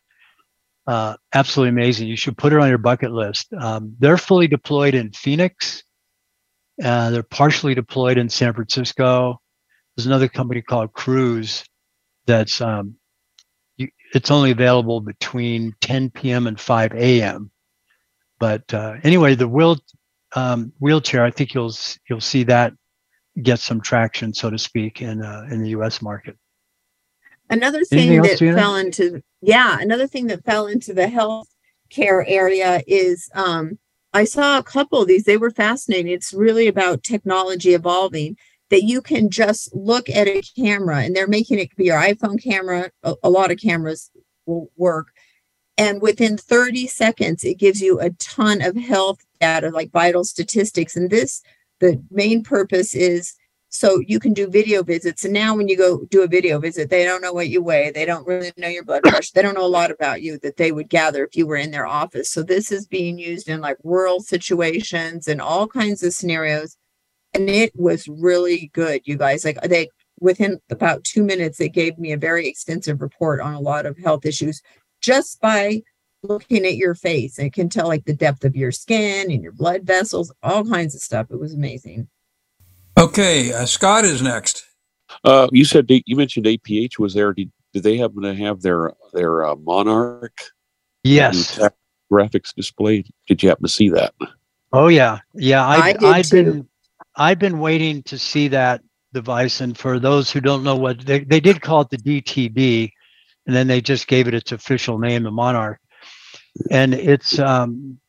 Uh, absolutely amazing. You should put it on your bucket list. Um, they're fully deployed in Phoenix. Uh, they're partially deployed in San Francisco. There's another company called Cruise that's um, you, it's only available between 10 p.m. and 5 a.m. But uh, anyway, the wheel um, wheelchair, I think you'll you'll see that get some traction, so to speak, in uh, in the U.S. market. Another thing that fell into yeah, another thing that fell into the health care area is um, I saw a couple of these. They were fascinating. It's really about technology evolving that you can just look at a camera and they're making it be your iPhone camera. A, a lot of cameras will work. And within 30 seconds, it gives you a ton of health data, like vital statistics. And this, the main purpose is so you can do video visits. And now when you go do a video visit, they don't know what you weigh. They don't really know your blood pressure. They don't know a lot about you that they would gather if you were in their office. So this is being used in like rural situations and all kinds of scenarios. And it was really good, you guys. Like they within about two minutes, they gave me a very extensive report on a lot of health issues just by looking at your face. It can tell like the depth of your skin and your blood vessels, all kinds of stuff. It was amazing. Okay, uh, Scott is next. Uh, you said they, you mentioned APH was there. Did, did they happen to have their their uh, Monarch? Yes. Graphics displayed. Did you happen to see that? Oh yeah, yeah. I, I have been I've been waiting to see that device. And for those who don't know what they, they did call it the DTD, and then they just gave it its official name, the Monarch. And it's um,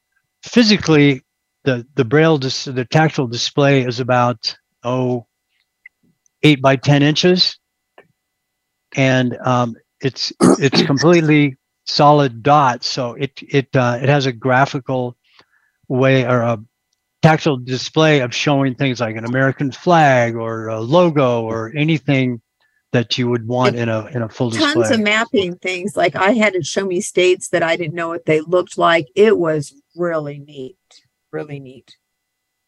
physically the the braille dis- the tactile display is about oh, eight by 10 inches. And um, it's it's completely solid dots. So it it uh, it has a graphical way or a tactile display of showing things like an American flag or a logo or anything that you would want in a in a full display. tons display. of mapping things. Like I had to show me states that I didn't know what they looked like. It was really neat, really neat.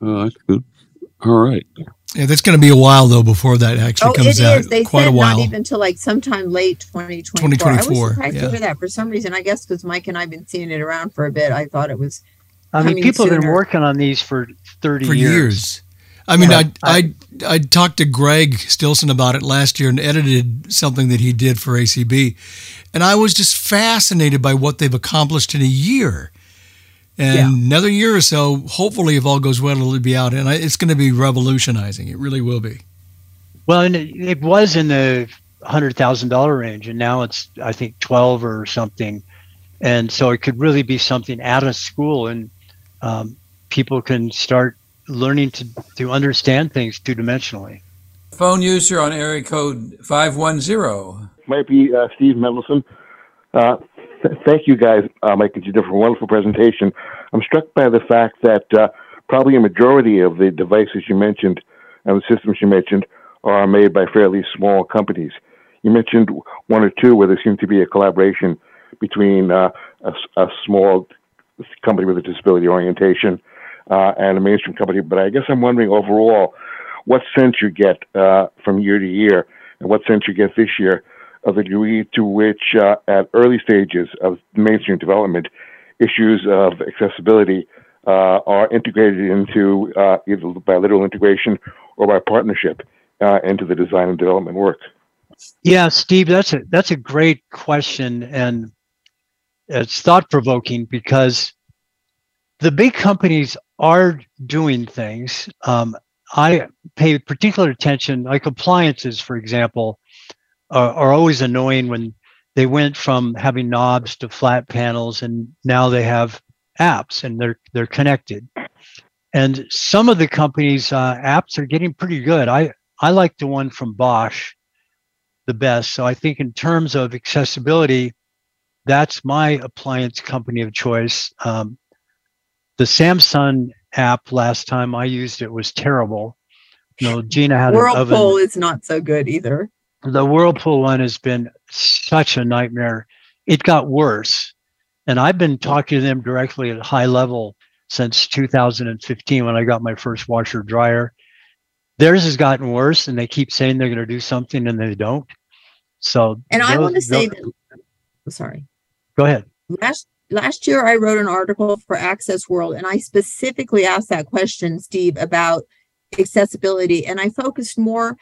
Oh, that's good. All right. Yeah, that's going to be a while though before that actually oh, comes it out. is. They Quite said a while. not even until like sometime late 2024. 2024, I was surprised yeah. to hear that for some reason. I guess because Mike and I've been seeing it around for a bit. I thought it was. I mean, coming people have been working on these for 30 for years. years. I mean, Yeah. I, I I talked to Greg Stilson about it last year and edited something that he did for ACB, and I was just fascinated by what they've accomplished in a year. And Yeah. another year or so, hopefully, if all goes well, it'll be out, and I, it's going to be revolutionizing. It really will be. Well, and it, it was in the hundred thousand dollar range, and now it's I think twelve or something, and so it could really be something at a school, and um, people can start learning to to understand things two dimensionally. Phone user on area code 510. might be uh, Steve Mendelsohn. Uh, th- thank you guys, uh, Mike and Judith, for a wonderful presentation. I'm struck by the fact that uh, probably a majority of the devices you mentioned and the systems you mentioned are made by fairly small companies. You mentioned one or two where there seemed to be a collaboration between uh, a, s- a small company with a disability orientation uh, and a mainstream company. But I guess I'm wondering overall what sense you get uh, from year to year and what sense you get this year of the degree to which, uh, at early stages of mainstream development, issues of accessibility uh, are integrated into uh, either by literal integration or by partnership uh, into the design and development work. Yeah, Steve, that's a that's a great question, and it's thought provoking because the big companies are doing things. Um, I pay particular attention, like appliances, for example, are, are always annoying when they went from having knobs to flat panels, and now they have apps and they're they're connected. And some of the companies' uh, apps are getting pretty good. I I like the one from Bosch the best. So I think in terms of accessibility, that's my appliance company of choice. Um, the Samsung app last time I used it was terrible. You know, Gina had an Whirlpool is not so good either. The Whirlpool one has been such a nightmare. It got worse. And I've been talking to them directly at high level since 2015 when I got my first washer dryer. Theirs has gotten worse and they keep saying they're going to do something and they don't. So, And I want to say that. Sorry. Go ahead. last last year I wrote an article for Access World and I specifically asked that question, Steve, about accessibility. And I focused more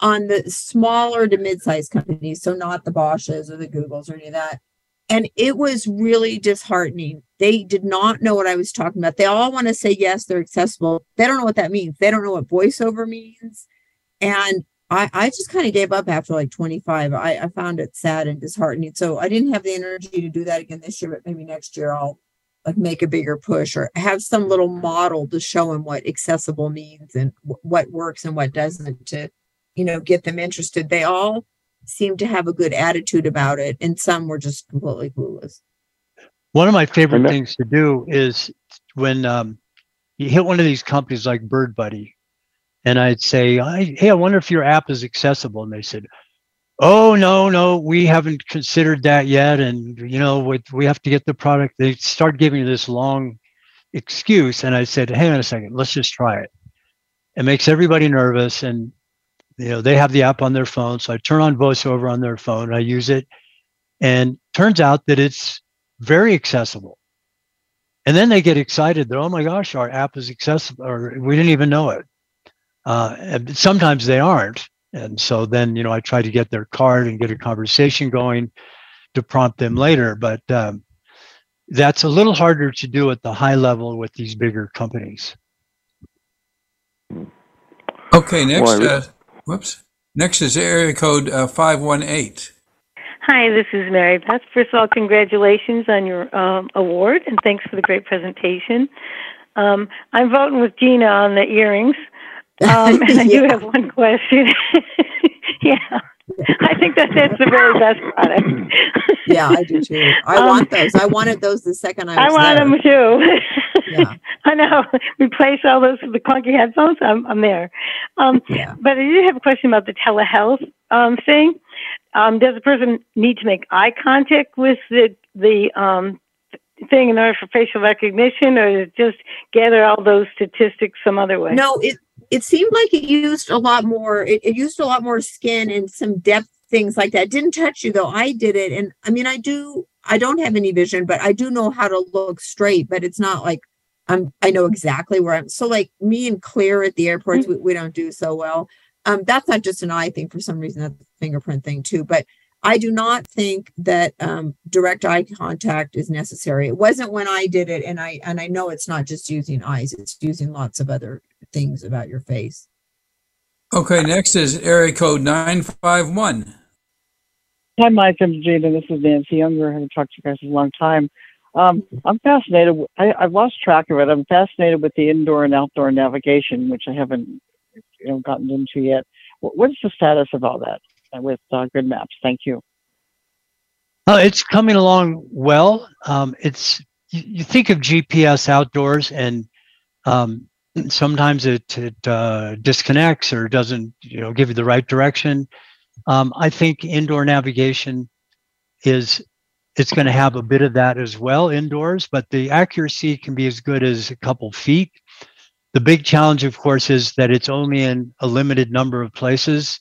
on the smaller to mid-sized companies, so not the Bosches or the Googles or any of that. And it was really disheartening. They did not know what I was talking about. They all want to say yes, they're accessible. They don't know what that means. They don't know what voiceover means. And I, I just kind of gave up after like 25. I, I found it sad and disheartening. So I didn't have the energy to do that again this year, but maybe next year I'll like make a bigger push or have some little model to show them what accessible means and w- what works and what doesn't to, you know, get them interested. They all seem to have a good attitude about it, and some were just completely clueless. One of my favorite things to do is when um, you hit one of these companies like Bird Buddy, and I'd say, "Hey, I wonder if your app is accessible," and they said, "Oh no, no, we haven't considered that yet, and you know, we, we have to get the product." They start giving you this long excuse, and I said, "Hang on a second, let's just try it." It makes everybody nervous, and you know they have the app on their phone, so I turn on VoiceOver on their phone, I use it, and turns out that it's very accessible. And then they get excited that, oh my gosh, our app is accessible, or we didn't even know it. Uh, and sometimes they aren't. And so then, you know, I try to get their card and get a conversation going to prompt them later. But um, that's a little harder to do at the high level with these bigger companies. Okay, next. Uh, whoops. Next is area code uh, 518. Hi, this is Mary Beth. First of all, congratulations on your um, award and thanks for the great presentation. Um, I'm voting with Gina on the earrings. Um, and I do have one question. yeah, I think that that's the very best product. Yeah, I do too. I Um, want those. I wanted those the second I saw them. I want there. them too. Yeah. I know. Replace all those with the clunky headphones. I'm, I'm there. Um, Yeah. but I did have a question about the telehealth um, thing. Um, does a person need to make eye contact with the the um, thing in order for facial recognition, or just gather all those statistics some other way? No, it it seemed like it used a lot more. It, it used a lot more skin and some depth things like that. It didn't touch you though. I did it, and I mean, I do. I don't have any vision, but I do know how to look straight. But it's not like I'm. I know exactly where I'm. So like me and Clear at the airports, we, we don't do so well. Um, that's not just an eye thing. For some reason, that's a fingerprint thing too. But I do not think that um, direct eye contact is necessary. It wasn't when I did it, and I and I know it's not just using eyes; it's using lots of other things about your face. Okay, next is area code 951. Hi, Mike and Gina. This is Nancy Younger. I haven't talked to you guys in a long time. Um, I'm fascinated. I, I've lost track of it. I'm fascinated with the indoor and outdoor navigation, which I haven't you know, gotten into yet. Wh- What is the status of all that with uh, GoodMaps? Thank you. Uh, it's coming along well. Um, it's you, you think of GPS outdoors, and um, sometimes it it uh, disconnects or doesn't you know give you the right direction. Um, I think indoor navigation is it's going to have a bit of that as well indoors, but the accuracy can be as good as a couple feet. The big challenge, of course, is that it's only in a limited number of places.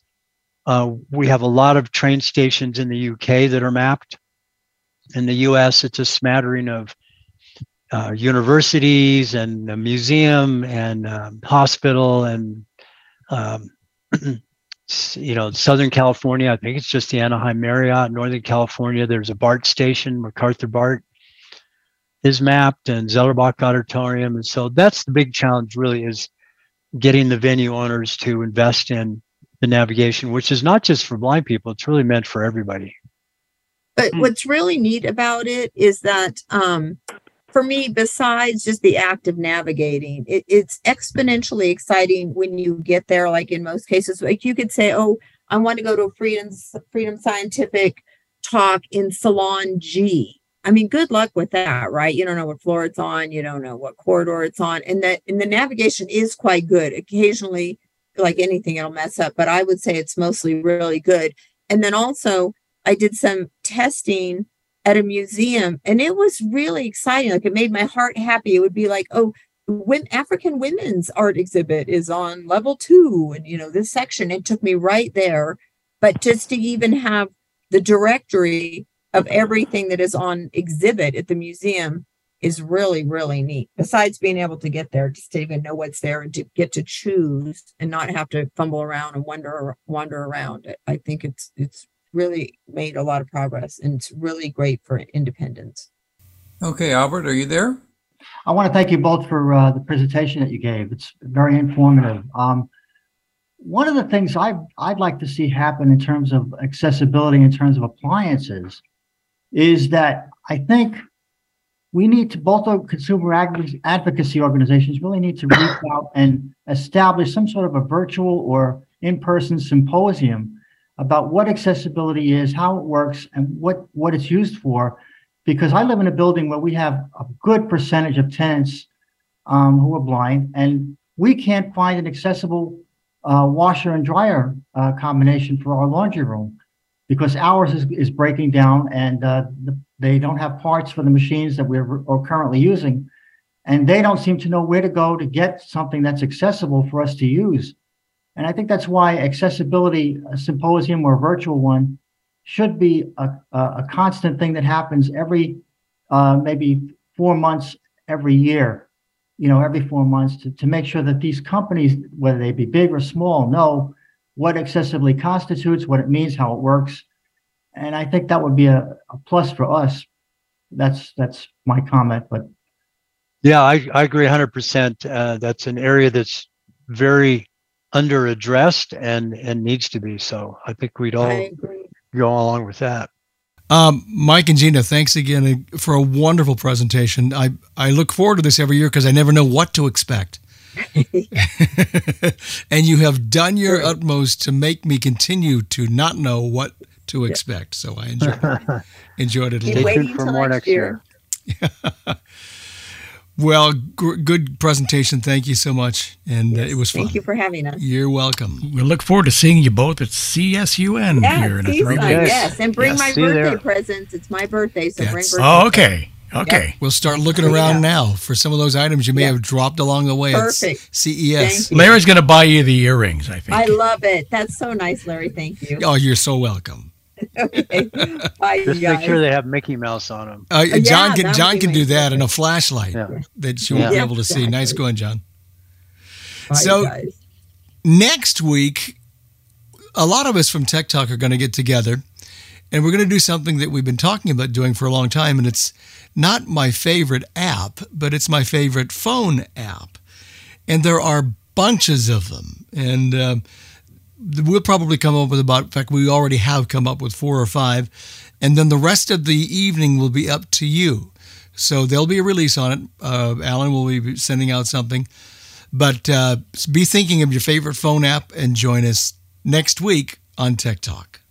Uh, we have a lot of train stations in the UK that are mapped. In the US, it's a smattering of uh, universities and a museum and um, hospital and um, you know Southern California. I think it's just the Anaheim Marriott. Northern California, there's a BART station, MacArthur BART is mapped, and Zellerbach Auditorium. And so that's the big challenge. Really, is getting the venue owners to invest in the navigation, which is not just for blind people, it's really meant for everybody. But Hmm. what's really neat about it is that um, for me, besides just the act of navigating, it, it's exponentially exciting when you get there. Like in most cases, like you could say, "Oh, I want to go to a Freedom Freedom Scientific talk in Salon G." I mean, good luck with that, right? You don't know what floor it's on, you don't know what corridor it's on, and that and the navigation is quite good. Occasionally, like anything, it'll mess up, but I would say it's mostly really good. And then also, I did some testing at a museum and it was really exciting. Like it made my heart happy. It would be like, oh, when African women's art exhibit is on level two, and you know, this section, it took me right there. But just to even have the directory of everything that is on exhibit at the museum is really, really neat. Besides being able to get there, just to even know what's there and to get to choose and not have to fumble around and wander wander around. I think it's it's really made a lot of progress and it's really great for independence. Okay, Albert, are you there? I want to thank you both for uh, the presentation that you gave. It's very informative. Um, one of the things I I'd like to see happen in terms of accessibility, in terms of appliances, is that I think we need to both the consumer advocacy organizations really need to reach out and establish some sort of a virtual or in-person symposium about what accessibility is, how it works, and what what it's used for. Because I live in a building where we have a good percentage of tenants um, who are blind, and we can't find an accessible uh, washer and dryer uh, combination for our laundry room because ours is, is breaking down and uh, the, they don't have parts for the machines that we're, are currently using. And they don't seem to know where to go to get something that's accessible for us to use. And I think that's why accessibility symposium or virtual one should be a, a, constant thing that happens every uh, maybe four months every year you know, every four months to, to make sure that these companies, whether they be big or small, know what accessibly constitutes, what it means, how it works. And I think that would be a, a plus for us. That's that's my comment. But yeah, I, I agree 100%. Uh, that's an area that's very under addressed and and needs to be so. I think we'd all go along with that. Um, Mike and Gina, thanks again uh, for a wonderful presentation. I, I look forward to this every year because I never know what to expect. and you have done your utmost to make me continue to not know what to expect. So I enjoyed it. enjoyed it a lot. Stay for more next year. year. Well, g- good presentation. Thank you so much, and yes, uh, it was fun. Thank you for having us. You're welcome. We look forward to seeing you both at CSUN yeah, here in a few days. Yes, and bring yes, my birthday presents. It's my birthday, so bring birthday. Oh, okay. Okay. Yep. We'll start looking around now for some of those items you may yep. have dropped along the way Perfect. at CES. Larry's going to buy you the earrings, I think. I love it. That's so nice, Larry. Thank you. Oh, you're so welcome. Okay. Bye, Just make sure they have Mickey Mouse on them. Uh, John yeah, can John can do that in a flashlight yeah. that you won't yeah. be able to exactly. see. Nice going, John. Bye, so next week, a lot of us from Tech Talk are going to get together, and we're going to do something that we've been talking about doing for a long time, and it's not my favorite app, but it's my favorite phone app, and there are bunches of them, and. Uh, we'll probably come up with about, in fact, we already have come up with four or five. And then the rest of the evening will be up to you. So there'll be a release on it. Uh, Alan will be sending out something. But uh, be thinking of your favorite phone app and join us next week on Tech Talk.